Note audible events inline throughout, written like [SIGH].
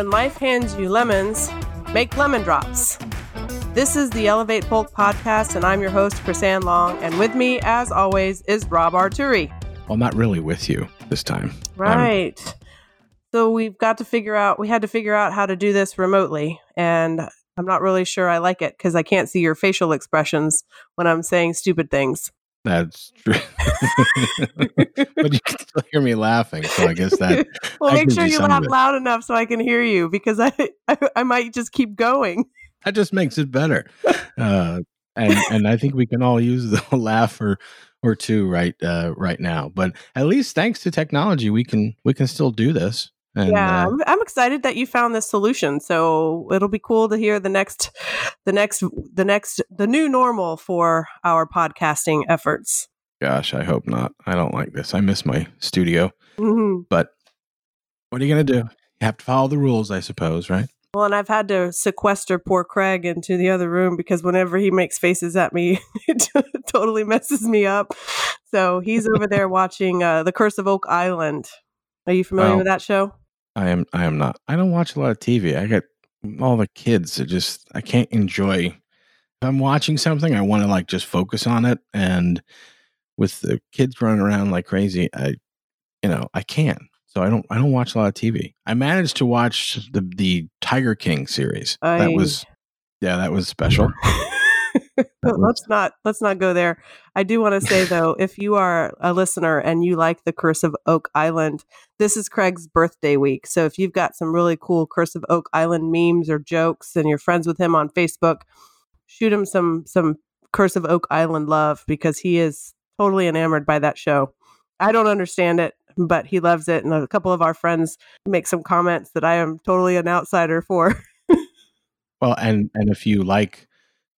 when life hands you lemons, make lemon drops. This is the Elevate Polk podcast, and I'm your host, Chris-Anne Long. And with me, as always, is Rob Arturi. Well, not really with you this time. Right. Um, so we've got to figure out, we had to figure out how to do this remotely. And I'm not really sure I like it because I can't see your facial expressions when I'm saying stupid things. That's true. [LAUGHS] but you can still hear me laughing, so I guess that. [LAUGHS] well, make sure you laugh loud enough so I can hear you because I, [LAUGHS] I, I might just keep going. That just makes it better, uh, and and I think we can all use the laugh or or two right uh, right now. But at least thanks to technology, we can we can still do this. And, yeah, uh, I'm, I'm, excited that you found this solution. So it'll be cool to hear the next, the next, the next, the new normal for our podcasting efforts. Gosh, I hope not. I don't like this. I miss my studio. Mm-hmm. But what are you going to do? You have to follow the rules, I suppose, right? Well, and I've had to sequester poor Craig into the other room because whenever he makes faces at me, [LAUGHS] it totally messes me up. So he's over there watching uh, The Curse of Oak Island. Are you familiar well, with that show? I am. I am not. I don't watch a lot of TV. I get all the kids. That just I can't enjoy. If I'm watching something, I want to like just focus on it. And with the kids running around like crazy, I, you know, I can't. So I don't. I don't watch a lot of TV. I managed to watch the the Tiger King series. I, that was, yeah, that was special. [LAUGHS] [LAUGHS] [LAUGHS] let's not let's not go there. I do want to say [LAUGHS] though, if you are a listener and you like the Curse of Oak Island, this is Craig's birthday week. So if you've got some really cool Curse of Oak Island memes or jokes and you're friends with him on Facebook, shoot him some some Curse of Oak Island love because he is totally enamored by that show. I don't understand it, but he loves it and a couple of our friends make some comments that I am totally an outsider for. [LAUGHS] well, and and if you like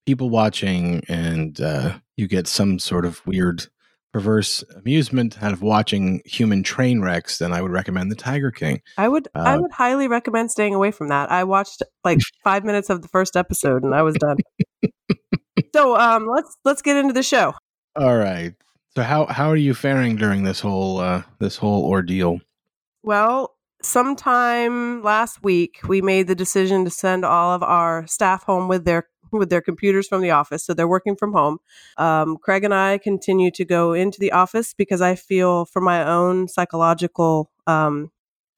people watching and uh, you get some sort of weird perverse amusement out of watching human train wrecks then i would recommend the tiger king. I would uh, i would highly recommend staying away from that. I watched like [LAUGHS] five minutes of the first episode and i was done. So um let's let's get into the show. All right. So how how are you faring during this whole uh this whole ordeal? Well sometime last week we made the decision to send all of our staff home with their with their computers from the office. So they're working from home. Um, Craig and I continue to go into the office because I feel for my own psychological um,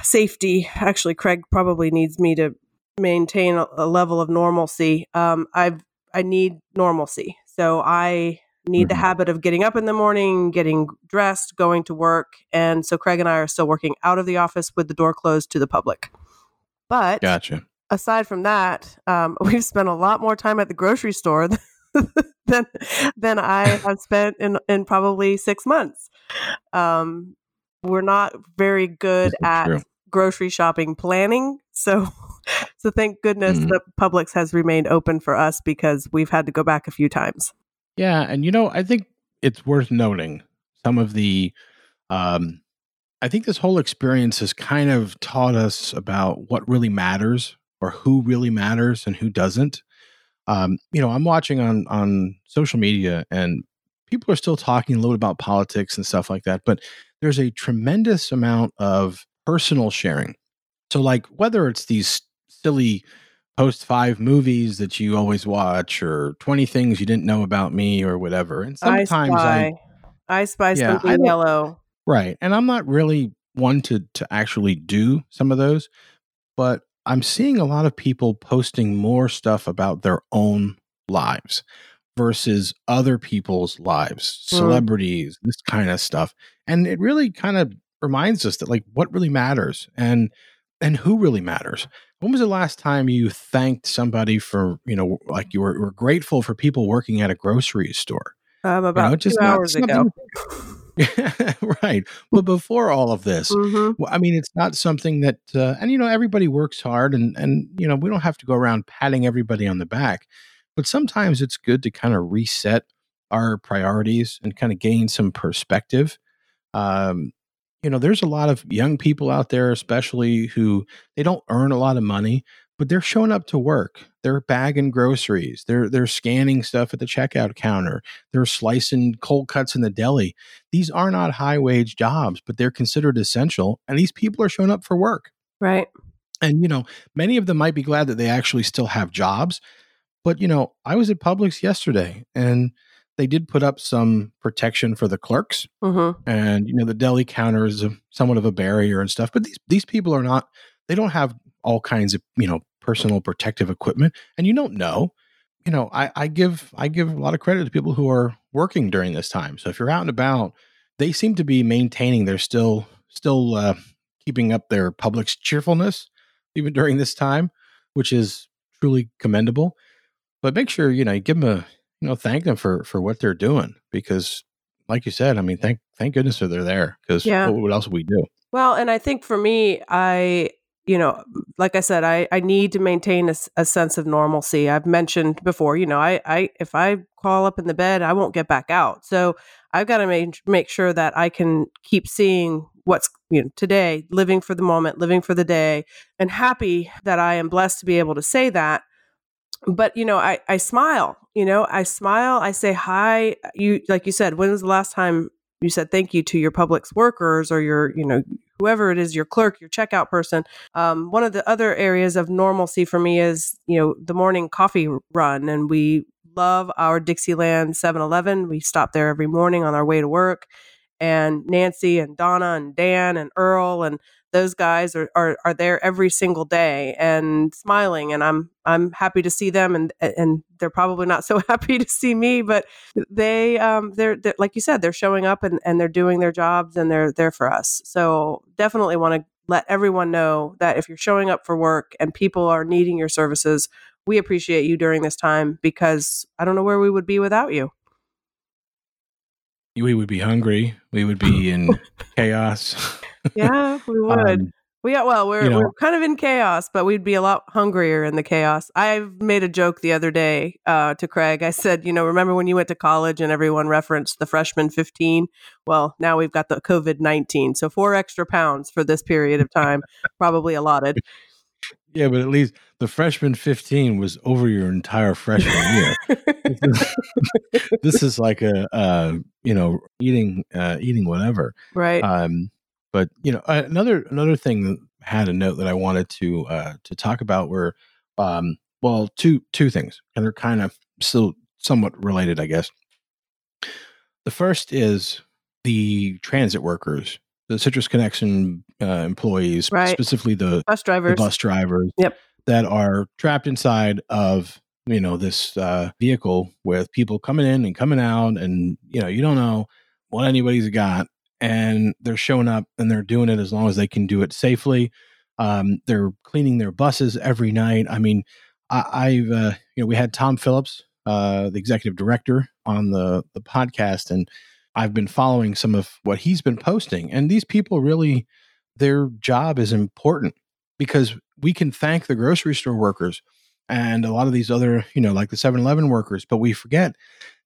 safety. Actually, Craig probably needs me to maintain a, a level of normalcy. Um, I've I need normalcy, so I need mm-hmm. the habit of getting up in the morning, getting dressed, going to work, and so Craig and I are still working out of the office with the door closed to the public. But gotcha aside from that, um, [LAUGHS] we've spent a lot more time at the grocery store [LAUGHS] than than I have spent in in probably six months. Um, we're not very good at true. grocery shopping planning, so [LAUGHS] so thank goodness mm-hmm. that Publix has remained open for us because we've had to go back a few times. Yeah, and you know, I think it's worth noting some of the um, I think this whole experience has kind of taught us about what really matters or who really matters and who doesn't. Um, you know, I'm watching on on social media and people are still talking a little about politics and stuff like that, but there's a tremendous amount of personal sharing. So like whether it's these silly post five movies that you always watch or 20 things you didn't know about me or whatever. And sometimes I spy, I, I spy yeah, something I yellow. Right. And I'm not really one to to actually do some of those, but I'm seeing a lot of people posting more stuff about their own lives versus other people's lives, mm. celebrities, this kind of stuff. And it really kind of reminds us that like what really matters and and who really matters. When was the last time you thanked somebody for, you know, like you were, were grateful for people working at a grocery store? Um, about you know, two hours ago. [LAUGHS] [LAUGHS] [LAUGHS] right. But before all of this, mm-hmm. I mean, it's not something that, uh, and you know, everybody works hard, and and you know, we don't have to go around patting everybody on the back, but sometimes it's good to kind of reset our priorities and kind of gain some perspective. Um, you know, there's a lot of young people out there, especially who they don't earn a lot of money, but they're showing up to work. They're bagging groceries. They're they're scanning stuff at the checkout counter. They're slicing cold cuts in the deli. These are not high wage jobs, but they're considered essential, and these people are showing up for work. Right. And, you know, many of them might be glad that they actually still have jobs. But, you know, I was at Publix yesterday and they did put up some protection for the clerks. Mm-hmm. And, you know, the deli counter is a, somewhat of a barrier and stuff. But these, these people are not, they don't have all kinds of, you know, personal protective equipment. And you don't know. You know, I, I give I give a lot of credit to people who are working during this time. So if you're out and about, they seem to be maintaining They're still still uh, keeping up their Publix cheerfulness even during this time, which is truly commendable. But make sure you know you give them a you know thank them for for what they're doing because, like you said, I mean thank thank goodness that they're there because Yeah. what, what else would we do? Well, and I think for me, I, you know, like I said, I, I need to maintain a sense of normalcy. I've mentioned before, you know, I, I, if I call up in the bed, I won't get back out. So I've got to make, make sure that I can keep seeing what's, you know, today, living for the moment, living for the day, and happy that I am blessed to be able to say that. But, you know, I, I smile, you know, I smile, I say hi. Uh, you, like you said, when was the last time you said thank you to your Publix workers or your, you know, whoever it is, your clerk, your checkout person. Um, one of the other areas of normalcy for me is, you know, the morning coffee run. And we love our Dixieland 7 Eleven. We stop there every morning on our way to work. And Nancy and Donna and Dan and Earl and those guys are, are, are there every single day and smiling and I'm I'm happy to see them and and they're probably not [LAUGHS] so happy to see me but they um they're, they're like you said they're showing up and, and they're doing their jobs and they're there for us. So definitely want to let everyone know that if you're showing up for work and people are needing your services we appreciate you during this time because i don't know where we would be without you We would be hungry. We would be in [LAUGHS] chaos. yeah we would. Um, we got well we're, you know- we're kind of in chaos but we'd be a lot hungrier in the chaos. I've made a joke the other day uh, to craig. I said you know remember when you went to college and everyone referenced the freshman 15 well now we've got the covid-19 so four extra pounds for this period of time probably allotted yeah, but at least the freshman 15 was over your entire freshman year. this is [LAUGHS] like a uh, you know eating uh, eating whatever. right Um, but you know another another thing that had a note that I wanted to uh, to talk about were um, well two two things and they're kind of still somewhat related, I guess. The first is the transit workers, the Citrus Connection uh, employees, Right. specifically the bus the drivers bus drivers Yep. that are trapped inside of you know this uh, vehicle with people coming in and coming out and you know you don't know what anybody's got and they're showing up and they're doing it as long as they can do it safely um, they're cleaning their buses every night i mean I, i've uh, you know we had tom phillips uh, the executive director on the the podcast and i've been following some of what he's been posting and these people really their job is important because we can thank the grocery store workers and a lot of these other, you know, like the 7 Eleven workers, but we forget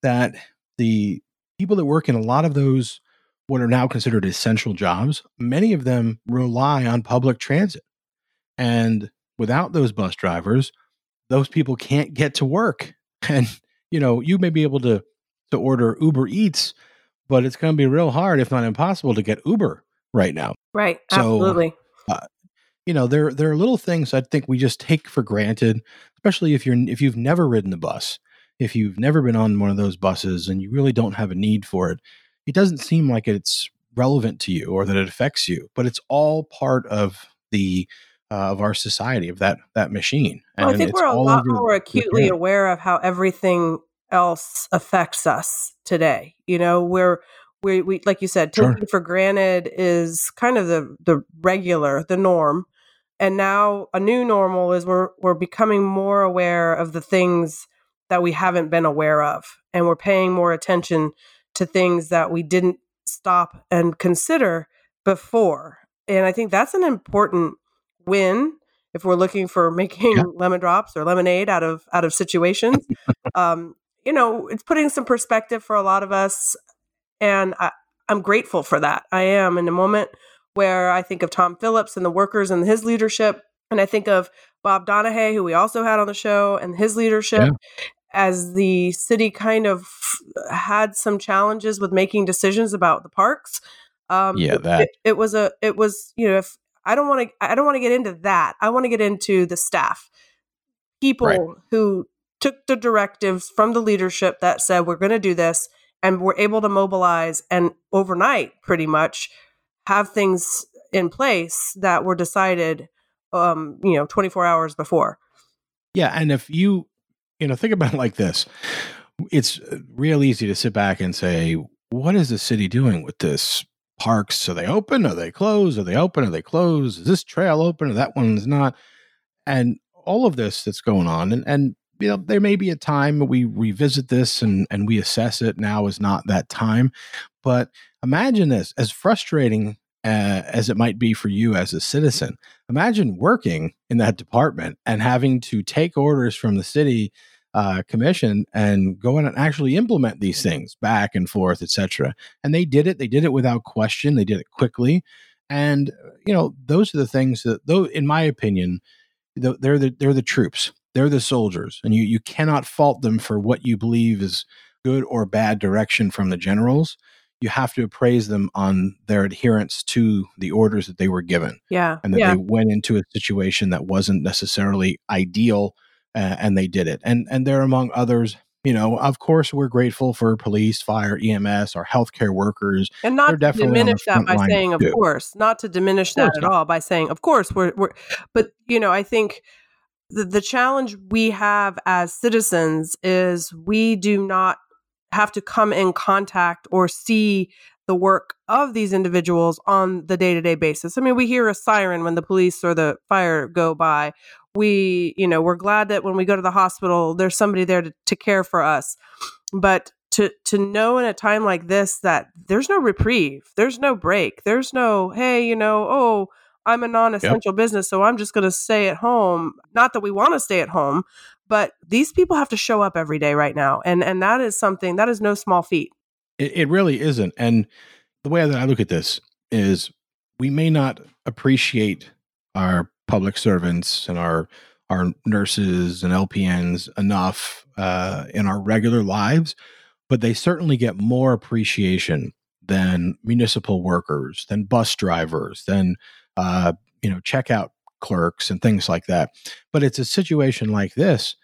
that the people that work in a lot of those, what are now considered essential jobs, many of them rely on public transit. And without those bus drivers, those people can't get to work. [LAUGHS] And, you know, you may be able to, to order Uber Eats, but it's going to be real hard, if not impossible, to get Uber right now right So, absolutely you know there there are little things I think we just take for granted, especially if you're if you've never ridden the bus, if you've never been on one of those buses and you really don't have a need for it. It doesn't seem like it's relevant to you or that it affects you, but it's all part of the uh, of our society of that that machine. Well, I think it's we're a all lot more acutely aware of how everything else affects us today. You know, we're we, we like you said, Sure. taking for granted is kind of the the regular, the norm. And now a new normal is we're we're becoming more aware of the things that we haven't been aware of. And we're paying more attention to things that we didn't stop and consider before. And I think that's an important win if we're looking for making Yeah. [LAUGHS] lemon drops or lemonade out of out of situations. [LAUGHS] um, you know, it's putting some perspective for a lot of us, and I, I'm grateful for that. I am in a moment where I think of Tom Phillips and the workers and his leadership, and I think of Bob Donahay, who we also had on the show, and his leadership. Yeah. As the city kind of had some challenges with making decisions about the parks, um, Yeah, that. it, it was a it was you know if I don't want to I don't want to get into that. I want to get into the staff. People right. who took the directives from the leadership that said we're going to do this and we were able to mobilize and overnight pretty much have things in place that were decided um you know 24 hours before. Yeah and if you you know think about it like this it's real easy to sit back and say what is the city doing with this parks? Are they open? Are they closed? Are they open? Are they closed? Is this trail open? Or that one's not? And all of this that's going on and and you know there may be a time we revisit this and and we assess it. Now is not that time. But imagine this as frustrating uh, as it might be for you as a citizen imagine working in that department and having to take orders from the city uh, commission and go in and actually implement these things back and forth etc and they did it. They did it without question. They did it quickly. And you know those are the things that though in my opinion they're the they're the troops they're the soldiers, and you, you cannot fault them for what you believe is good or bad direction from the generals. You have to appraise them on their adherence to the orders that they were given. Yeah. And that yeah. they went into a situation that wasn't necessarily ideal uh, and they did it. And and they're among others you know, of course, we're grateful for police, fire, EMS, our healthcare workers, and not to diminish that by saying, of course, not to diminish that at not. all by saying, of course, we're, we're. But you know, I think the, the challenge we have as citizens is we do not have to come in contact or see the work of these individuals on the day-to-day basis. I mean, we hear a siren when the police or the fire go by. We, you know, we're glad that when we go to the hospital, there's somebody there to, to care for us. But to to know in a time like this that there's no reprieve, there's no break, there's no, hey, you know, oh, I'm a non essential yep. business, so I'm just going to stay at home. Not that we want to stay at home, but these people have to show up every day right now. And, and that is something that is no small feat. It, it really isn't. And the way that I look at this is we may not appreciate our public servants and our our nurses and LPNs enough uh, in our regular lives, but they certainly get more appreciation than municipal workers, than bus drivers, than uh, you know, checkout clerks and things like that. But it's a situation like this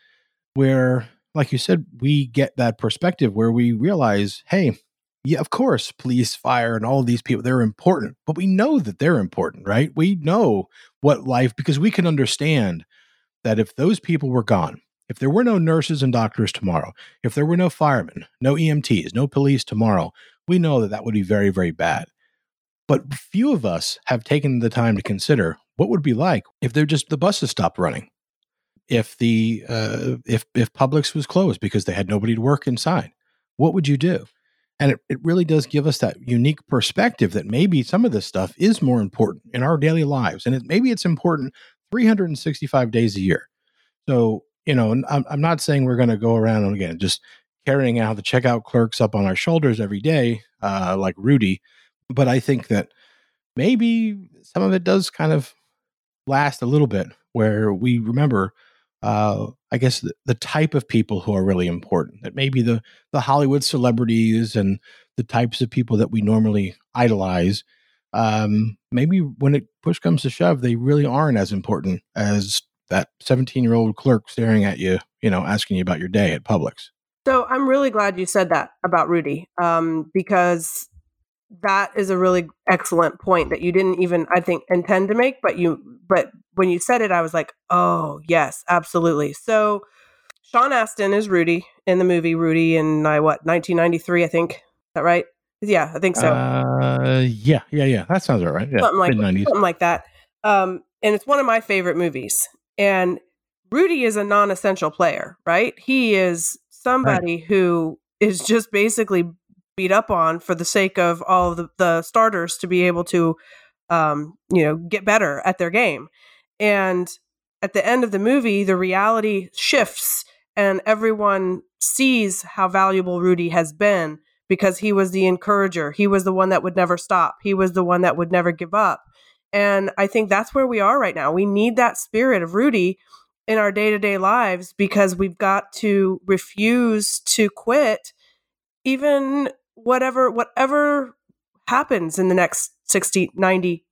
where, like you said, we get that perspective where we realize, hey, yeah, of course, police, fire, and all these people, they're important, but we know that they're important, right? We know what life, because we can understand that if those people were gone, if there were no nurses and doctors tomorrow, if there were no firemen, no EMTs, no police tomorrow, we know that that would be very, very bad. But few of us have taken the time to consider what would be like if they're just the buses stopped running, if the uh, if if Publix was closed because they had nobody to work inside. What would you do? And it, it really does give us that unique perspective that maybe some of this stuff is more important in our daily lives, and it, maybe it's important 365 days a year. So you know, I'm, I'm not saying we're going to go around and again just carrying out the checkout clerks up on our shoulders every day, uh, like Rudy but I think that maybe some of it does kind of last a little bit where we remember uh, I guess the, the, type of people who are really important. That maybe the the Hollywood celebrities and the types of people that we normally idolize. Um, maybe when it push comes to shove, they really aren't as important as that 17 year old clerk staring at you, you know, asking you about your day at Publix. So I'm really glad you said that about Rudy, um, because that is a really excellent point that you didn't even i think intend to make but you but when you said it i was like oh yes absolutely. So sean astin is rudy in the movie rudy in i what 1993 i think? Is that right? Yeah i think so. Uh, yeah yeah yeah. That sounds right yeah. Something like, something like that. Um, and it's one of my favorite movies. And rudy is a non-essential player right? He is somebody right. who is just basically beat up on for the sake of all the, the starters to be able to um, you know get better at their game. And at the end of the movie the reality shifts and everyone sees how valuable rudy has been because he was the encourager. He was the one that would never stop. He was the one that would never give up. And i think that's where we are right now. We need that spirit of rudy in our day-to-day lives because we've got to refuse to quit even whatever whatever happens in the next 60 90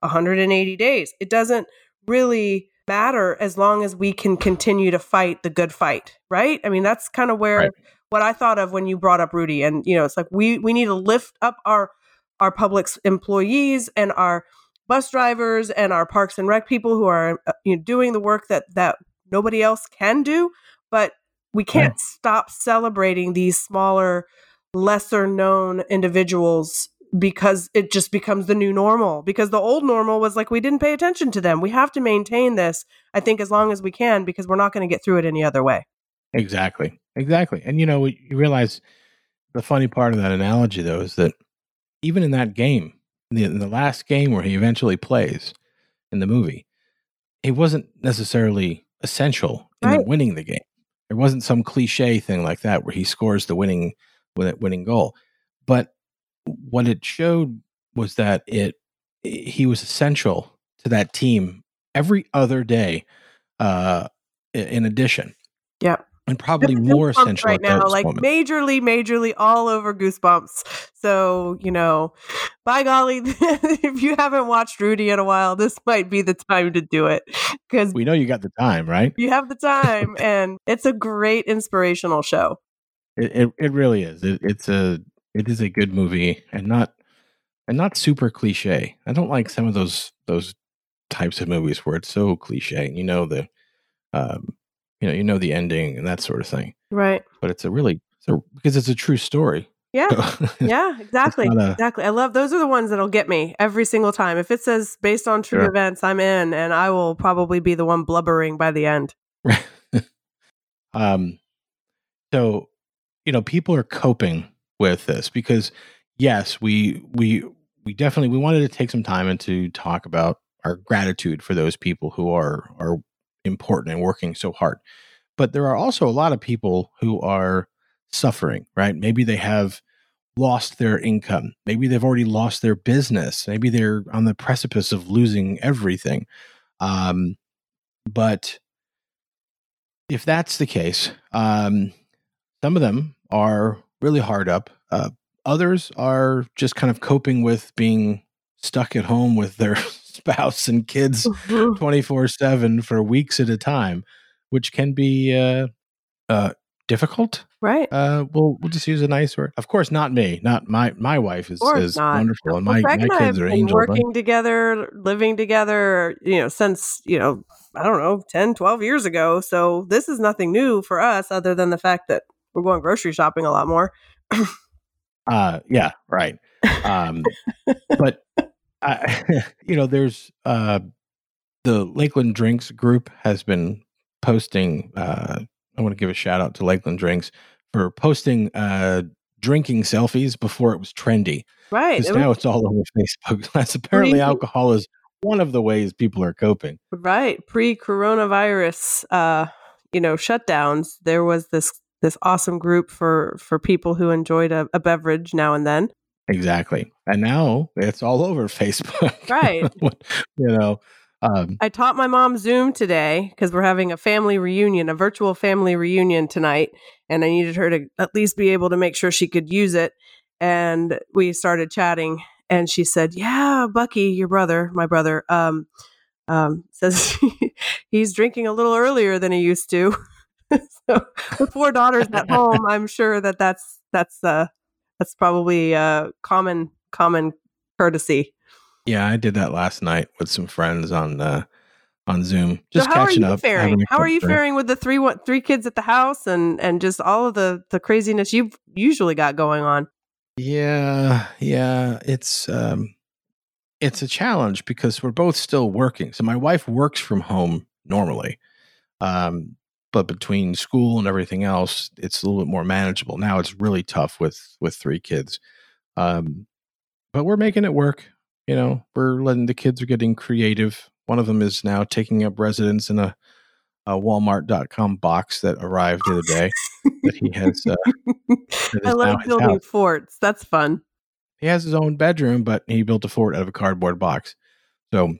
180 days. It doesn't really matter as long as we can continue to fight the good fight, right? I mean, that's kind of where right. what I thought of when you brought up Rudy and you know, it's like we we need to lift up our our public employees and our bus drivers and our parks and rec people who are uh, you know, doing the work that that nobody else can do, but we can't yeah. stop celebrating these smaller lesser known individuals because it just becomes the new normal. Because the old normal was like we didn't pay attention to them. We have to maintain this i think as long as we can because we're not going to get through it any other way. Exactly. Exactly. And you know you realize the funny part of that analogy though is that even in that game in the, in the last game where he eventually plays in the movie he wasn't necessarily essential in right. winning the game. There wasn't some cliche thing like that where he scores the winning winning goal. But what it showed was that it he was essential to that team every other day uh in addition. Yep. And probably more essential right now like moment. majorly majorly all over goosebumps. So you know by golly [LAUGHS] if you haven't watched rudy in a while this might be the time to do it because we know you got the time right? You have the time [LAUGHS] and it's a great inspirational show it, it, it really is it, it's a it is a good movie and not and not super cliche. I don't like some of those those types of movies where it's so cliche and you know the um you know you know the ending and that sort of thing. Right. But it's a really so because it's a true story. Yeah. [LAUGHS] yeah, exactly. A, exactly. I love those are the ones that'll get me every single time. If it says based on true sure. events, I'm in and I will probably be the one blubbering by the end. [LAUGHS] um so you know, people are coping with this because yes, we we we definitely we wanted to take some time and to talk about our gratitude for those people who are are important and working so hard. But there are also a lot of people who are suffering, right? Maybe they have lost their income. Maybe they've already lost their business. Maybe they're on the precipice of losing everything. Um, but if that's the case, um, some of them are really hard up. Uh, others are just kind of coping with being stuck at home with their [LAUGHS] spouse and kids mm-hmm. 24 7 for weeks at a time, which can be uh, uh, difficult. Right. Uh, we'll we'll just use a nice word. Of course, not me. Not my my wife is, is wonderful, and my, my kids are angels. Working together, living together, you know, since you know, I don't know, 10, 12 years ago. So this is nothing new for us, other than the fact that we're going grocery shopping a lot more. uh, yeah, right. Um, [LAUGHS] but I, [LAUGHS] you know, there's uh, the Lakeland Drinks group has been posting. Uh, I want to give a shout out to Lakeland Drinks for posting uh, drinking selfies before it was trendy. Right. Because now it's all over Facebook. [LAUGHS] That's apparently alcohol is one of the ways people are coping. Right. Pre coronavirus, uh, you know, shutdowns, there was this this awesome group for for people who enjoyed a, a beverage now and then. Exactly. And now it's all over Facebook. [LAUGHS] Right. you know, um, I taught my mom Zoom today because we're having a family reunion, a virtual family reunion tonight. And I needed her to at least be able to make sure she could use it. And we started chatting. And she said, Yeah, Bucky, your brother, my brother, um, um, [LAUGHS] says [LAUGHS] he's drinking a little earlier than he used to. [LAUGHS] so with four daughters at home, [LAUGHS] I'm sure that that's that's uh that's probably a common common courtesy. Yeah, I did that last night with some friends on uh on Zoom, just so how catching are you up. Faring? How are you drink. faring with the three what three kids at the house and and just all of the the craziness you've usually got going on? Yeah, yeah, it's um it's a challenge because we're both still working. So my wife works from home normally. Um, but between school and everything else, it's a little bit more manageable. Now it's really tough with with three kids, um, but we're making it work. You know, we're letting the kids are getting creative. One of them is now taking up residence in a, a Walmart.com box that arrived the other day that he has. Uh, I love building forts. That's fun. He has his own bedroom, but he built a fort out of a cardboard box. So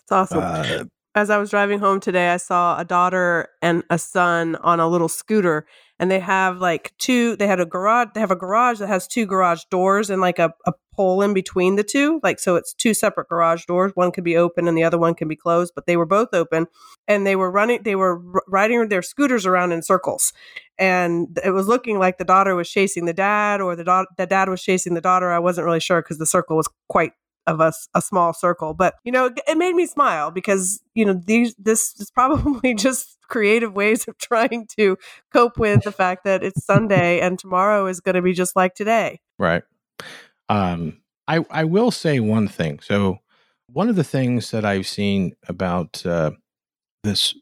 it's awesome. Uh, as I was driving home today, I saw a daughter and a son on a little scooter, and they have like two. They had a garage. They have a garage that has two garage doors and like a, a hole in between the two. Like, so it's two separate garage doors. One could be open and the other one can be closed, but they were both open and they were running, they were riding their scooters around in circles. And it was looking like the daughter was chasing the dad or the, da- the dad was chasing the daughter. I wasn't really sure because the circle was quite of us a small circle. But you know, it, it made me smile because you know these this is [LAUGHS] probably just creative ways of trying to cope with the fact that it's Sunday and tomorrow is going to be just like today. Right. Um, I I will say one thing. So one of the things that I've seen about uh, this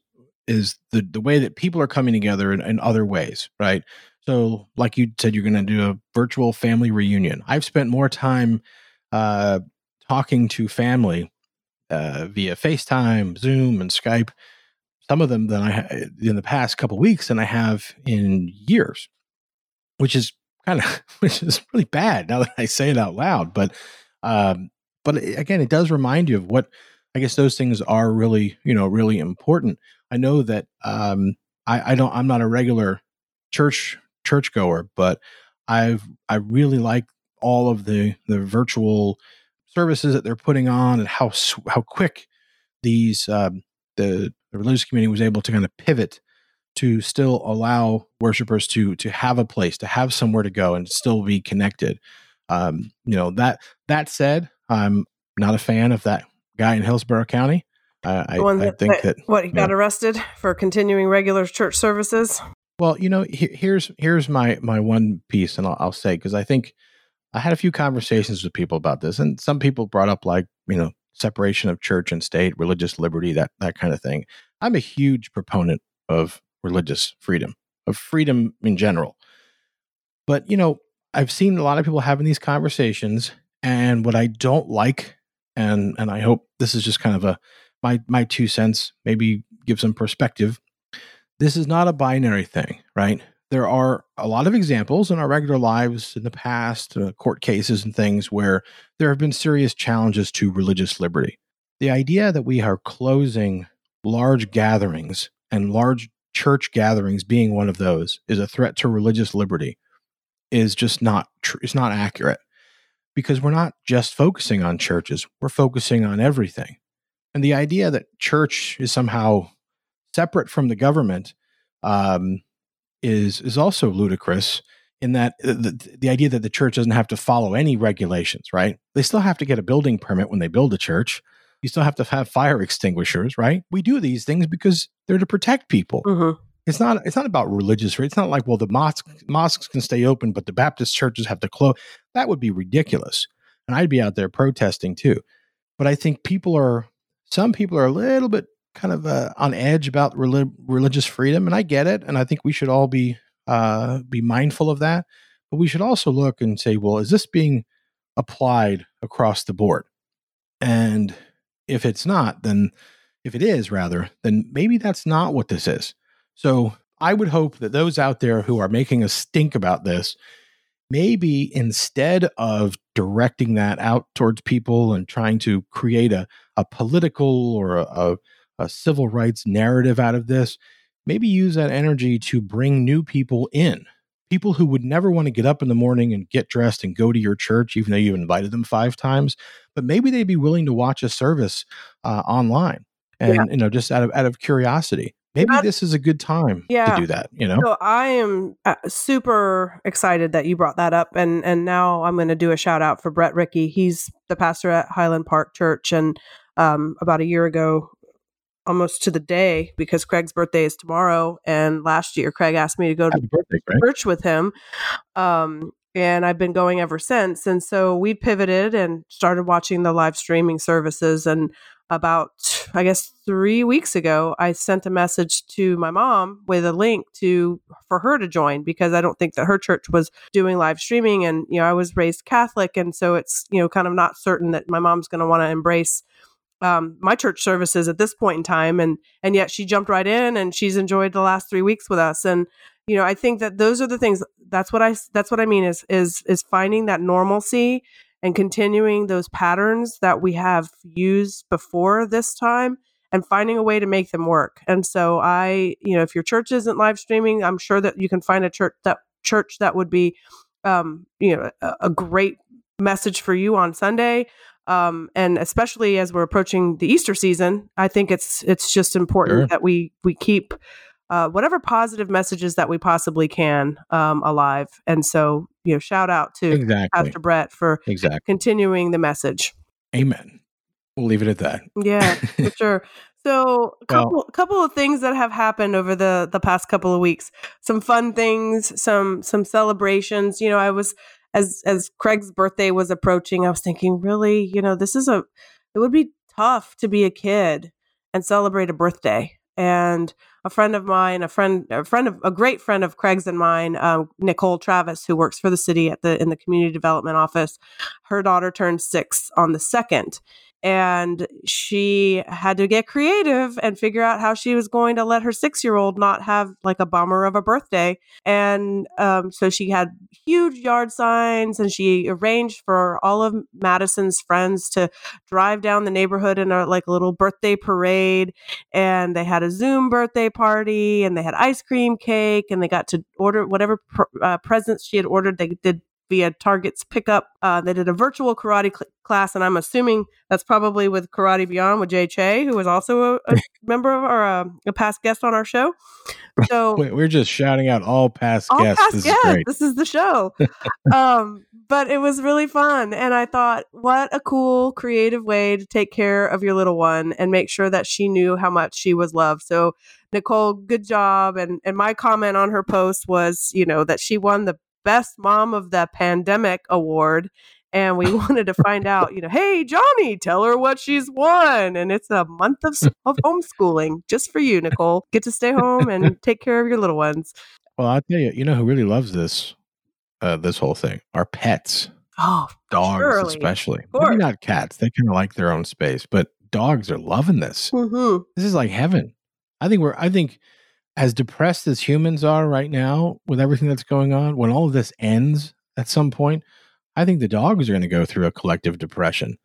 is the the way that people are coming together in, in other ways, right? So, like you said, you're going to do a virtual family reunion. I've spent more time uh, talking to family uh, via FaceTime, Zoom, and Skype. Some of them than I in the past couple weeks than I have in years, which is kind of [LAUGHS] which is really bad now that I say it out loud. But um, but again, it does remind you of what I guess those things are really you know really important. I know that um, I, I don't I'm not a regular church churchgoer, but I've I really like all of the the virtual services that they're putting on and how how quick these um, the, the religious community was able to kind of pivot to still allow worshipers to to have a place to have somewhere to go and still be connected. Um, you know that that said i'm not a fan of that guy in hillsborough county. Uh, I, I, think that, that what he got know, arrested for continuing regular church services? Well you know he, here's here's my my one piece and i'll, I'll say because i think I had a few conversations with people about this, and some people brought up like you know separation of church and state, religious liberty, that that kind of thing. I'm a huge proponent of religious freedom, of freedom in general. But you know, I've seen a lot of people having these conversations, and what I don't like, and and I hope this is just kind of a my my two cents, maybe give some perspective. This is not a binary thing, right? There are a lot of examples in our regular lives in the past, uh, court cases and things, where there have been serious challenges to religious liberty. The idea that we are closing large gatherings and large church gatherings being one of those is a threat to religious liberty is just not tr- it's not accurate because we're not just focusing on churches we're focusing on everything and the idea that church is somehow separate from the government um, is is also ludicrous in that uh, the, the idea that the church doesn't have to follow any regulations, right? They still have to get a building permit when they build a church. You still have to have fire extinguishers, right? We do these things because they're to protect people. Mm-hmm. It's not. It's not about religious. It's not like well, the mosques mosques can stay open, but the Baptist churches have to close. That would be ridiculous, and I'd be out there protesting too. But I think people are. Some people are a little bit kind of uh, on edge about relig- religious freedom, and I get it, and I think we should all be uh, be mindful of that. But we should also look and say, well, is this being applied across the board? And if it's not, then if it is rather, then maybe that's not what this is. So I would hope that those out there who are making a stink about this, maybe instead of directing that out towards people and trying to create a, a political or a, a a civil rights narrative out of this, maybe use that energy to bring new people in. People who would never want to get up in the morning and get dressed and go to your church, even though you've invited them five times, but maybe they'd be willing to watch a service uh, online and yeah. you know just out of out of curiosity maybe That's, this is a good time yeah. to do that you know so i am uh, super excited that you brought that up and and now i'm going to do a shout out for brett rickey he's the pastor at highland park church and um, about a year ago almost to the day because Craig's birthday is tomorrow. And last year, Craig asked me to go to birthday, church with him. Um, and I've been going ever since. And so we pivoted and started watching the live streaming services. And about, I guess, three weeks ago, I sent a message to my mom with a link to for her to join because I don't think that her church was doing live streaming. And you know, I was raised Catholic, and so it's you know kind of not certain that my mom's going to want to embrace um, my church services at this point in time and and yet she jumped right in and she's enjoyed the last three weeks with us and you know i think that those are the things that's what i that's what i mean is is is finding that normalcy and continuing those patterns that we have used before this time and finding a way to make them work and so i you know if your church isn't live streaming i'm sure that you can find a church that church that would be um, you know a, a great message for you on Sunday. Um, and especially as we're approaching the Easter season, I think it's it's just important Sure. that we we keep uh, whatever positive messages that we possibly can um, alive. And so, you know, shout out to Exactly. Pastor Brett for Exactly. continuing the message. Amen. We'll leave it at that. Yeah, for [LAUGHS] sure. So, a Well- couple couple of things that have happened over the the past couple of weeks. Some fun things, some some celebrations. You know, I was as as Craig's birthday was approaching, I was thinking, really, you know, this is a it would be tough to be a kid and celebrate a birthday. And a friend of mine, a friend, a friend of a great friend of Craig's and mine, uh, Nicole Travis, who works for the city at the in the community development office. Her daughter turned six on the second, and she had to get creative and figure out how she was going to let her six year old not have like a bummer of a birthday. And um, so she had huge yard signs and she arranged for all of Madison's friends to drive down the neighborhood in a like a little birthday parade. And they had a Zoom birthday party and they had ice cream cake and they got to order whatever pr- uh, presents she had ordered. They did via Target's pickup. Uh, they did a virtual karate cl- class, and I'm assuming that's probably with Karate Beyond with Jay Che, who was also a, a [LAUGHS] member of or a, a past guest on our show. So [LAUGHS] Wait, we're just shouting out all past all guests. past This guests. is great. This is the show. [LAUGHS] um, but it was really fun, and I thought, what a cool, creative way to take care of your little one and make sure that she knew how much she was loved. So, Nicole, good job. And and my comment on her post was, you know, that she won the best mom of the pandemic award. And we [LAUGHS] wanted to find out, you know, hey, Johnny, tell her what she's won. And it's a month of, of homeschooling just for you, Nicole. Get to stay home and [LAUGHS] take care of your little ones. Well, I'll tell you, you know who really loves this, uh, this whole thing? Our pets, Oh, dogs Surely. especially. Maybe not cats; they kind of like their own space, but dogs are loving this. hmm This is like heaven. I think we're. I think as depressed as humans are right now with everything that's going on, when all of this ends at some point, I think the dogs are going to go through a collective depression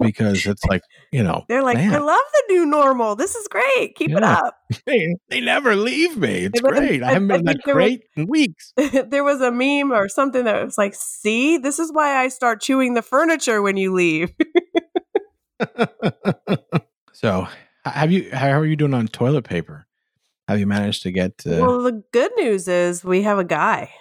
because it's like you know They're like, I love the new normal. This is great. Keep it up. [LAUGHS] they, they never leave me. It's great. I, I- haven't been in that there was- crate in weeks. [LAUGHS] there was a meme or something that was like, see, this is why I start chewing the furniture when you leave. [LAUGHS] so, have you? How are you doing on toilet paper? Have you managed to get? Uh, well, the good news is we have a guy.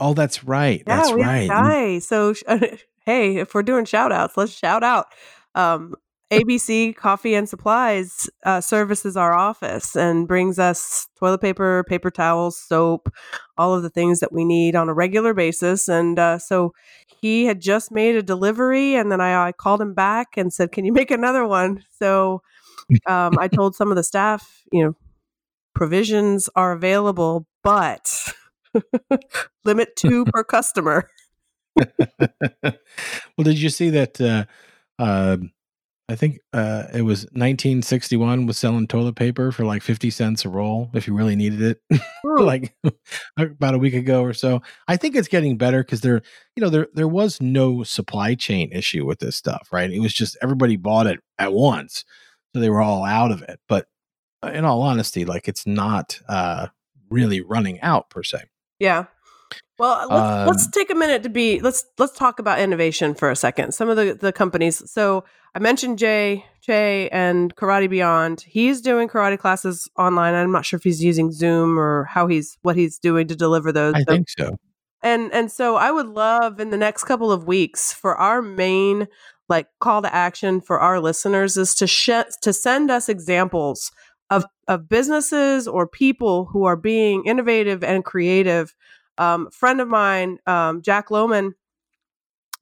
oh, that's right. Yeah, that's we right. have a guy. So, sh- [LAUGHS] hey, if we're doing shout outs, let's shout out. Um, ABC Coffee and Supplies uh, services our office and brings us toilet paper, paper towels, soap, all of the things that we need on a regular basis. And uh, so he had just made a delivery, and then I, I called him back and said, "Can you make another one?" So um, I told some of the staff, you know, provisions are available, but [LAUGHS] limit two [LAUGHS] per customer. well, did you see that? Uh, uh, I think uh, it was 1961 was selling toilet paper for like 50 cents a roll if you really needed it, [LAUGHS] like about a week ago or so. I think it's getting better because there, you know, there there was no supply chain issue with this stuff, right? It was just everybody bought it at once, so they were all out of it. But in all honesty, like it's not uh, really running out per se. Yeah. Well, let's, let's Um, take a minute to be let's let's talk about innovation for a second. Some of the the companies. So I mentioned Jay Che and Karate Beyond. He's doing karate classes online. I'm not sure if he's using Zoom or how he's what he's doing to deliver those. I think so. and and so I would love in the next couple of weeks for our main like call to action for our listeners is to sh- to send us examples of of businesses or people who are being innovative and creative. Um, friend of mine, um, Jack Lohman,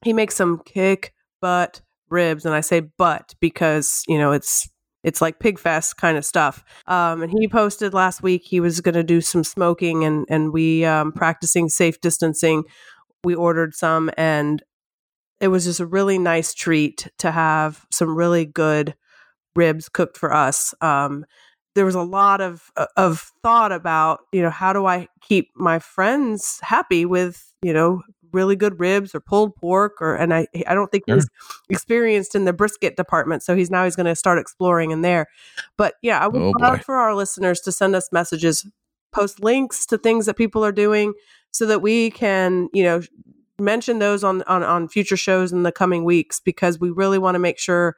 he makes some kick butt ribs, and I say butt because you know it's it's like pig fest kind of stuff. Um, and he posted last week he was going to do some smoking, and and we um, practicing safe distancing. We ordered some, and it was just a really nice treat to have some really good ribs cooked for us. Um, there was a lot of uh, of thought about you know how do I keep my friends happy with you know really good ribs or pulled pork or and I I don't think Sure. he's experienced in the brisket department so he's now he's going to start exploring in there. But yeah, I would Oh, love boy. for our listeners to send us messages, post links to things that people are doing so that we can you know mention those on, on on future shows in the coming weeks because we really want to make sure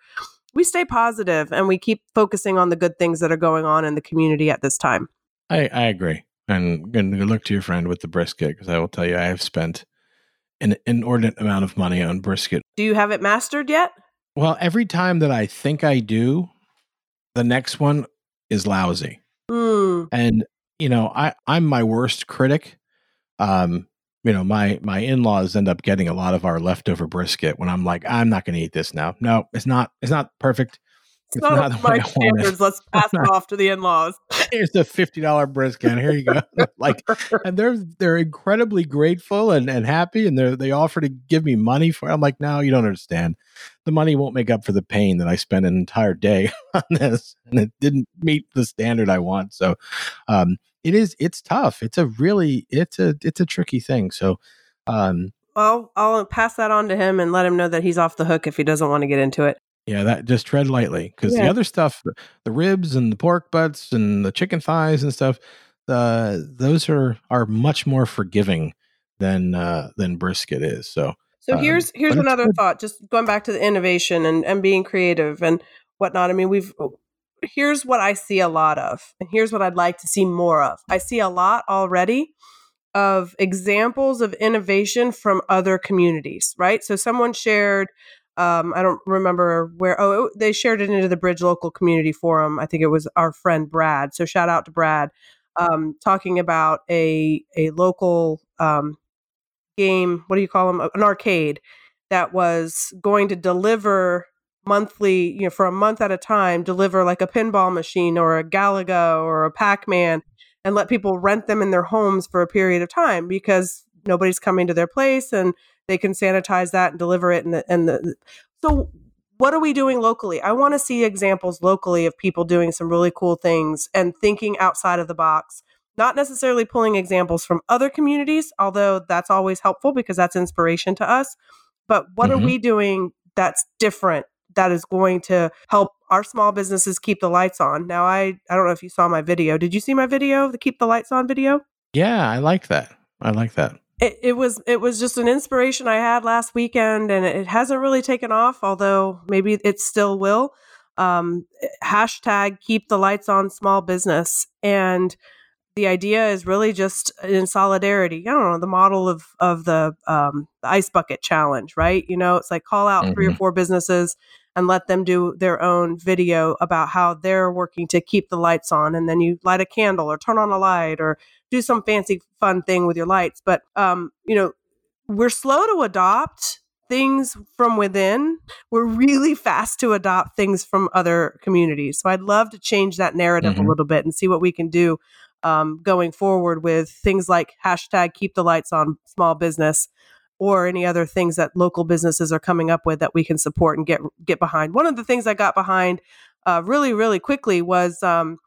we stay positive and we keep focusing on the good things that are going on in the community at this time. I, I agree. And, good luck to your friend with the brisket because I will tell you, I have spent an inordinate amount of money on brisket. Do you have it mastered yet? Well, every time that I think I do, the next one is lousy. Mm. And you know, I I'm my worst critic. Um, you know, my my in-laws end up getting a lot of our leftover brisket when I'm like, I'm not going to eat this now. No, it's not it's not perfect. It's, not, not my standards. Let's [LAUGHS] pass it off to the in-laws. [LAUGHS] Here's the fifty dollar brisket. Here you go. [LAUGHS] like, and they're they're incredibly grateful and, and happy, and they they offer to give me money for. It. I'm like, no, you don't understand. The money won't make up for the pain that I spent an entire day on this, and it didn't meet the standard I want. So, um, it is it's tough. It's a really it's a it's a tricky thing. So, um, well, I'll pass that on to him and let him know that he's off the hook if he doesn't want to get into it. Yeah, that just tread lightly because yeah. the other stuff, the ribs and the pork butts and the chicken thighs and stuff, uh, those are are much more forgiving than uh, than brisket is. So, so um, here's here's another thought. Just going back to the innovation and and being creative and whatnot. I mean, we've here's what I see a lot of, and here's what I'd like to see more of. I see a lot already of examples of innovation from other communities. Right. So someone shared um, I don't remember where. Oh, they shared it into the Bridge Local Community Forum. I think it was our friend Brad. So shout out to Brad, um, talking about a a local um, game. What do you call them? An arcade that was going to deliver monthly, you know, for a month at a time, deliver like a pinball machine or a Galaga or a Pac Man, and let people rent them in their homes for a period of time because nobody's coming to their place and they can sanitize that and deliver it and the, and the so what are we doing locally? I want to see examples locally of people doing some really cool things and thinking outside of the box not necessarily pulling examples from other communities although that's always helpful because that's inspiration to us but what mm-hmm. are we doing that's different that is going to help our small businesses keep the lights on? Now i i don't know if you saw my video. Did you see my video the keep the lights on video? Yeah i like that. I like that it, it was it was just an inspiration I had last weekend, and it hasn't really taken off. Although maybe it still will. Um, hashtag keep the lights on small business and the idea is really just in solidarity. I don't know the model of of the, um, the ice bucket challenge, right? You know, it's like call out mm-hmm. three or mm-hmm. four businesses and let them do their own video about how they're working to keep the lights on, and then you light a candle or turn on a light or do some fancy fun thing with your lights. But um, you know, we're slow to adopt things from within. We're really fast to adopt things from other communities. So I'd love to change that narrative mm-hmm. a little bit and see what we can do um, going forward with things like hashtag keep the lights on small business or any other things that local businesses are coming up with that we can support and get get behind. One of the things I got behind uh, really really quickly was um,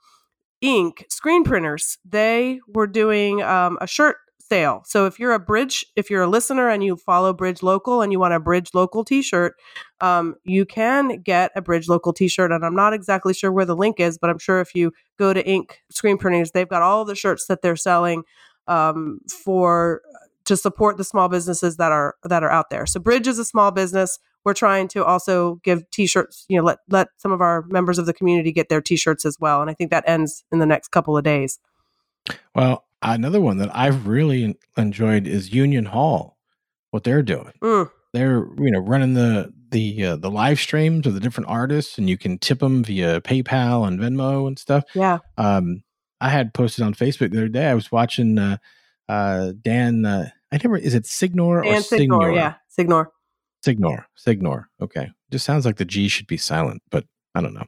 ink screen printers. They were doing um, a shirt sale. So if you're a bridge, if you're a listener and you follow Bridge Local and you want a Bridge Local T-shirt, um, you can get a Bridge Local T-shirt. And I'm not exactly sure where the link is, but I'm sure if you go to Ink Screen Printers, they've got all the shirts that they're selling um, for to support the small businesses that are that are out there. So Bridge is a small business. We're trying to also give t-shirts, you know, let let some of our members of the community get their t-shirts as well. And I think that ends in the next couple of days. Well, another one that I've really enjoyed is Union Hall. What they're doing, mm. they're you know running the the uh, the live streams of the different artists, and you can tip them via PayPal and Venmo and stuff. Yeah. Um, I had posted on Facebook the other day. I was watching uh, uh, Dan. Uh, I never is it Signor or Signor? Signor? Yeah, Signor. Signor. Signor. Okay, just sounds like the G should be silent, but I don't know.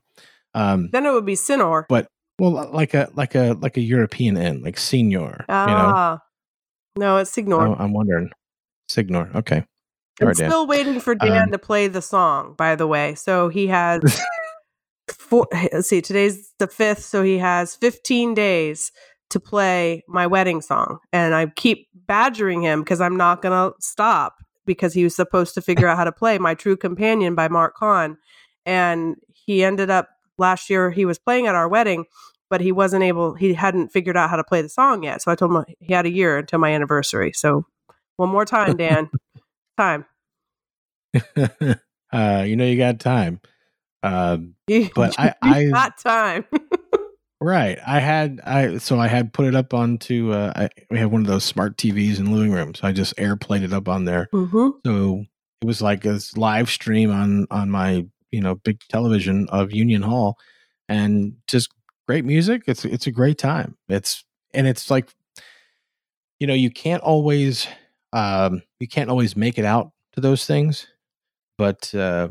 Um, then it would be Sinor. But well, like a like a like a European N, like senior. Ah, you know? Ah. no, it's Signor. Oh, I'm wondering. Signor. Okay. I'm right, still Dan. waiting for Dan um, to play the song. By the way, so he has. [LAUGHS] four, let's see. Today's the fifth, so he has 15 days to play my wedding song, and I keep badgering him because I'm not gonna stop because he was supposed to figure out how to play "My True Companion" by Marc Cohn, and he ended up last year he was playing at our wedding, but he wasn't able, he hadn't figured out how to play the song yet. So I told him he had a year until my anniversary. So one more time, Dan. [LAUGHS] time. [LAUGHS] uh, you know, you got time. Uh, But [LAUGHS] you I- I- got time. Right. I had I so I had put it up onto. Uh, I, we have one of those smart TVs in the living room, so I just airplayed it up on there. hmm So it was like a live stream on on my you know big television of Union Hall, and just great music. It's it's a great time. It's and it's like, you know, you can't always um, you can't always make it out to those things, but uh,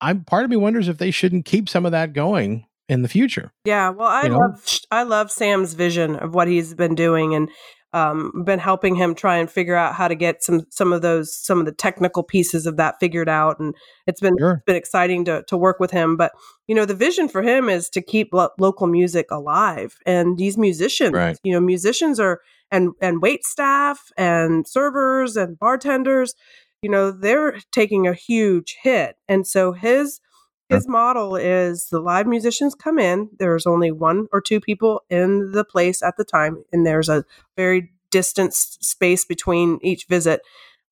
I'm part of me wonders if they shouldn't keep some of that going in the future. Yeah, well, I You know? love I love Sam's vision of what he's been doing, and um, been helping him try and figure out how to get some some of those some of the technical pieces of that figured out, and it's been Sure. been exciting to to work with him. But you know, the vision for him is to keep lo- local music alive, and these musicians, Right. you know, musicians are and and wait staff and servers and bartenders, you know, they're taking a huge hit, and so his his model is the live musicians come in. There's only one or two people in the place at the time, and there's a very distant space between each visit.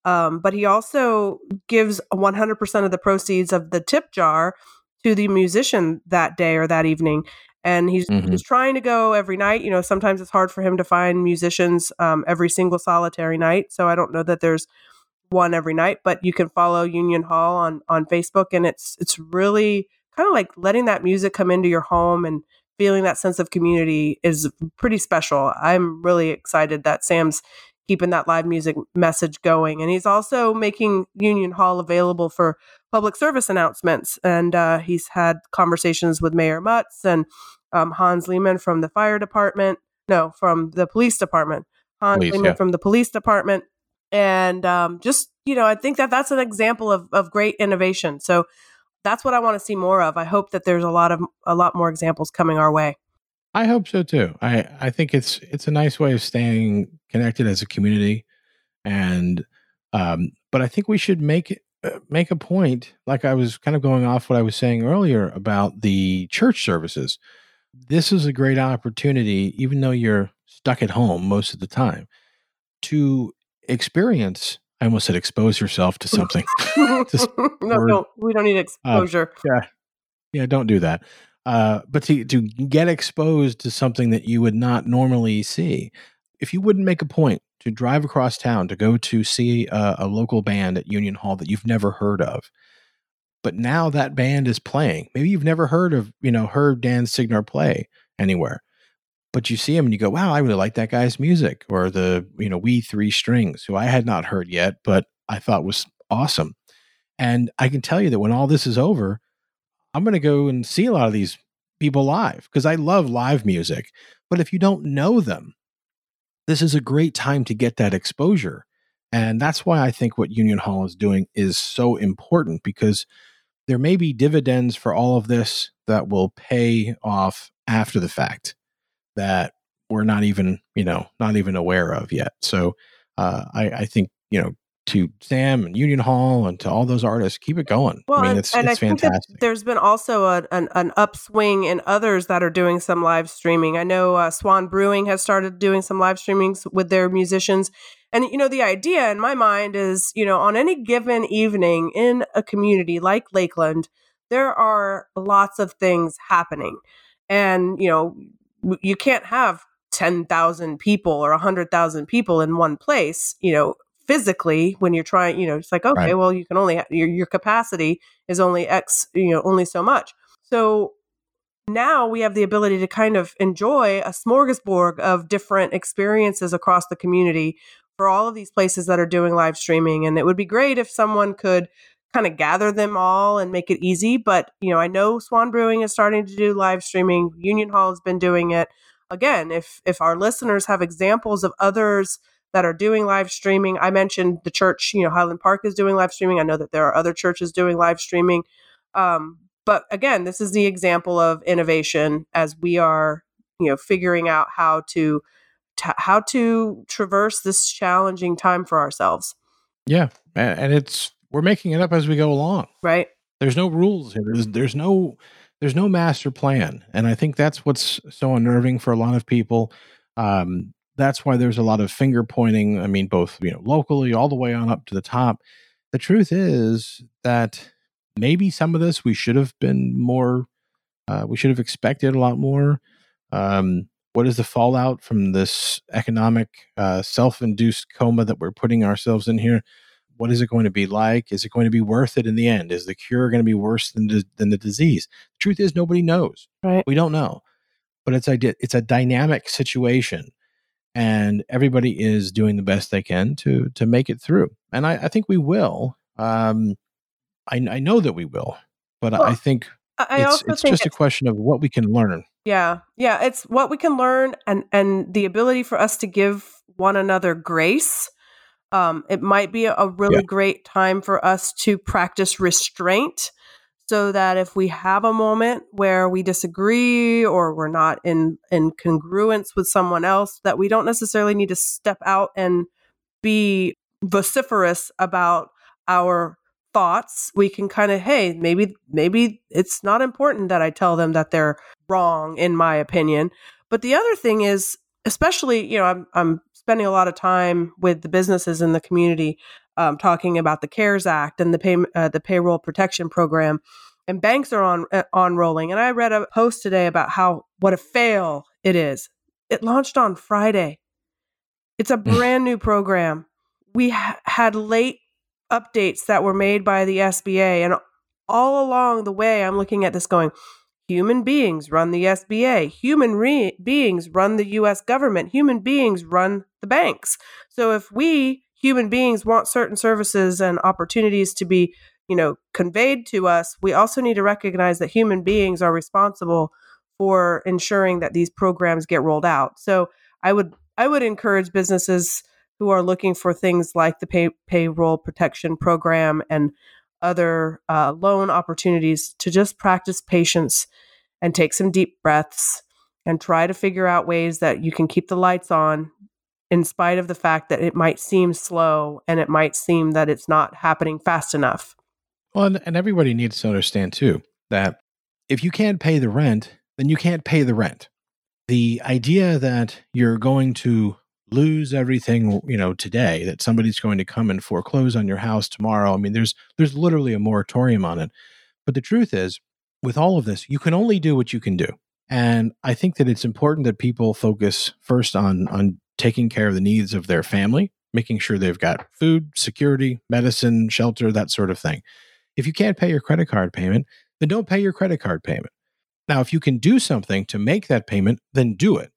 Um, but he also gives 100% of the proceeds of the tip jar to the musician that day or that evening. And he's, Mhm. he's trying to go every night. You know, sometimes it's hard for him to find musicians um, every single solitary night. So I don't know that there's one every night, but you can follow Union Hall on on Facebook, and it's it's really kind of like letting that music come into your home and feeling that sense of community is pretty special. I'm really excited that Sam's keeping that live music message going, and he's also making Union Hall available for public service announcements. And uh, he's had conversations with Mayor Mutz and um, Hans Lehman from the fire department. No, from the police department. Hans Police, Lehman yeah. from the police department and um, just you know i think that that's an example of, of great innovation so that's what i want to see more of i hope that there's a lot of a lot more examples coming our way I hope so too. I I think it's it's a nice way of staying connected as a community, and um, but I think we should make uh, make a point. Like I was kind of going off what I was saying earlier about the church services. This is a great opportunity, even though you're stuck at home most of the time, to experience. I almost said expose yourself to [LAUGHS] something. [LAUGHS] Just no, no we don't need exposure yeah, yeah, don't do that. Uh, but to to get exposed to something that you would not normally see, if you wouldn't make a point to drive across town to go to see a, a local band at Union Hall that you've never heard of, but now that band is playing. Maybe you've never heard of you know heard Dan Signar play anywhere, but you see him and you go, "Wow, I really like that guy's music," or the you know We Three Strings, who I had not heard yet, but I thought was awesome. And I can tell you that when all this is over, I'm going to go and see a lot of these people live because I love live music. But if you don't know them, this is a great time to get that exposure. And that's why I think what Union Hall is doing is so important because there may be dividends for all of this that will pay off after the fact that we're not even, you know, not even aware of yet. So uh, I, I think, you know, to Sam and Union Hall and to all those artists, keep it going. Well, I mean, and, it's, and it's I think that there's been also a, an, an upswing in others that are doing some live streaming. I know uh, Swan Brewing has started doing some live streamings with their musicians. And, you know, the idea in my mind is, you know, on any given evening in a community like Lakeland, there are lots of things happening. And, you know, you can't have 10,000 people or 100,000 people in one place, you know, physically when you're trying, you know, it's like, okay, Right. well, you can only, your, your capacity is only X, you know, only so much. So now we have the ability to kind of enjoy a smorgasbord of different experiences across the community for all of these places that are doing live streaming. And it would be great if someone could kind of gather them all and make it easy. But, you know, I know Swan Brewing is starting to do live streaming. Union Hall has been doing it. Again, if if our listeners have examples of others that are doing live streaming, I mentioned the church, you know, Highland Park is doing live streaming. I know that there are other churches doing live streaming. Um, but again, this is the example of innovation as we are, you know, figuring out how to, to how to traverse this challenging time for ourselves, Yeah, and it's we're making it up as we go along. right? There's no rules here. There's there's no there's no master plan, and I think that's what's so unnerving for a lot of people. Um, that's why there's a lot of finger pointing. I mean, both you know locally all the way on up to the top. the truth is that maybe some of this we should have been more, uh, we should have expected a lot more. Um, what is the fallout from this economic uh, self-induced coma that we're putting ourselves in here? What is it going to be like? Is it going to be worth it in the end? Is the cure going to be worse than the, than the disease? The truth is, nobody knows. Right. We don't know, but it's a it's a dynamic situation, and everybody is doing the best they can to to make it through. And I, I think we will. Um, I, I know that we will, but Well, I think I it's it's think just a question of what we can learn. yeah, yeah, it's what we can learn and and the ability for us to give one another grace. Um, it might be a really Yeah. great time for us to practice restraint so that if we have a moment where we disagree or we're not in in congruence with someone else that we don't necessarily need to step out and be vociferous about our thoughts we can kind of hey maybe maybe it's not important that i tell them that they're wrong in my opinion but the other thing is especially you know i'm, I'm spending a lot of time with the businesses in the community um, talking about the cares act and the pay, uh, the payroll protection program and banks are on uh, on rolling and i read a post today about how what a fail it is. It launched on friday. It's a [LAUGHS] brand new program. We ha- had late updates that were made by the SBA. And all along the way, I'm looking at this going, human beings run the SBA, human re- beings run the US government, human beings run the banks. So if we, human beings, want certain services and opportunities to be you know conveyed to us we also need to recognize that human beings are responsible for ensuring that these programs get rolled out. So i would i would encourage businesses who are looking for things like the pay, payroll protection program and other uh, loan opportunities to just practice patience and take some deep breaths and try to figure out ways that you can keep the lights on in spite of the fact that it might seem slow and it might seem that it's not happening fast enough. Well, and, and everybody needs to understand too that if you can't pay the rent, then you can't pay the rent. The idea that you're going to lose everything, you know, today, that somebody's going to come and foreclose on your house tomorrow. I mean, there's there's literally a moratorium on it. But the truth is, with all of this, you can only do what you can do. And I think that it's important that people focus first on on taking care of the needs of their family, making sure they've got food, security, medicine, shelter, that sort of thing. If you can't pay your credit card payment, then don't pay your credit card payment. Now, if you can do something to make that payment, then do it.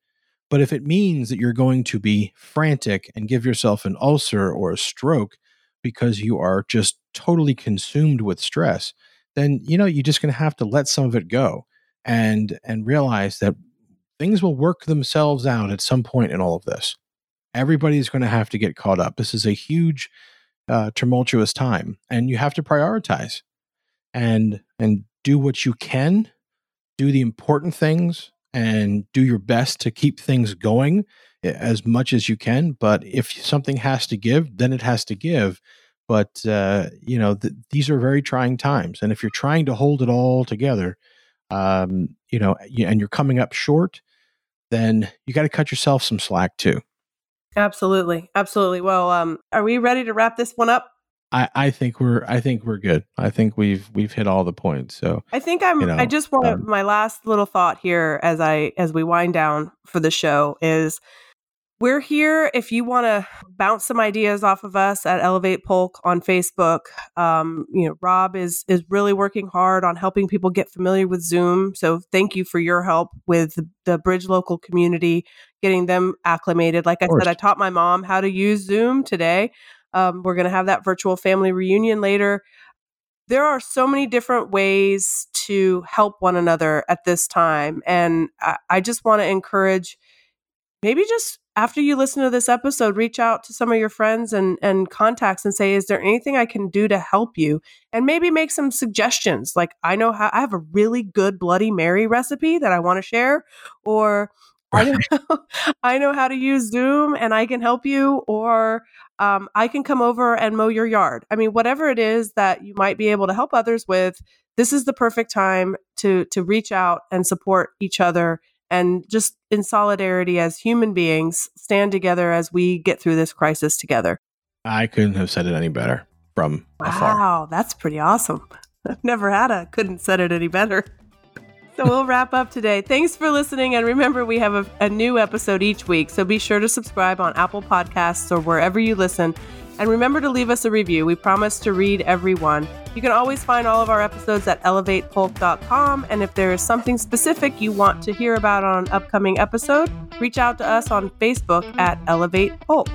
But if it means that you're going to be frantic and give yourself an ulcer or a stroke because you are just totally consumed with stress, then you know you're just going to have to let some of it go and and realize that things will work themselves out at some point in all of this. Everybody's going to have to get caught up. This is a huge uh, tumultuous time and you have to prioritize and and do what you can do the important things and do your best to keep things going as much as you can but if something has to give then it has to give but uh, you know th- these are very trying times and if you're trying to hold it all together um, you know and you're coming up short then you got to cut yourself some slack too Absolutely. Absolutely. Well, um, are we ready to wrap this one up? I, I think we're I think we're good. I think we've we've hit all the points. So I think I'm You know, I just want um, my last little thought here as I as we wind down for the show is we're here if you want to bounce some ideas off of us at Elevate Polk on Facebook. Um, you know, Rob is is really working hard on helping people get familiar with Zoom. So thank you for your help with the, the Bridge local community, getting them acclimated. Like I said, I taught my mom how to use Zoom today. Um, we're going to have that virtual family reunion later. There are so many different ways to help one another at this time. And I, I just want to encourage maybe just after you listen to this episode, reach out to some of your friends and, and contacts and say, is there anything I can do to help you? And maybe make some suggestions. Like, I know how I have a really good Bloody Mary recipe that I want to share, or I [LAUGHS] know, I know how to use Zoom and I can help you, or um, I can come over and mow your yard. I mean, whatever it is that you might be able to help others with, this is the perfect time to to reach out and support each other and just in solidarity as human beings stand together as we get through this crisis together. I couldn't have said it any better. from afar. Wow, that's pretty awesome. I've never had a couldn't said it any better. So we'll wrap up today. Thanks for listening. And remember, we have a, a, new episode each week. So be sure to subscribe on Apple Podcasts or wherever you listen. And remember to leave us a review. We promise to read every one. You can always find all of our episodes at elevatepolk.com. And if there is something specific you want to hear about on an upcoming episode, reach out to us on Facebook at Elevate Polk.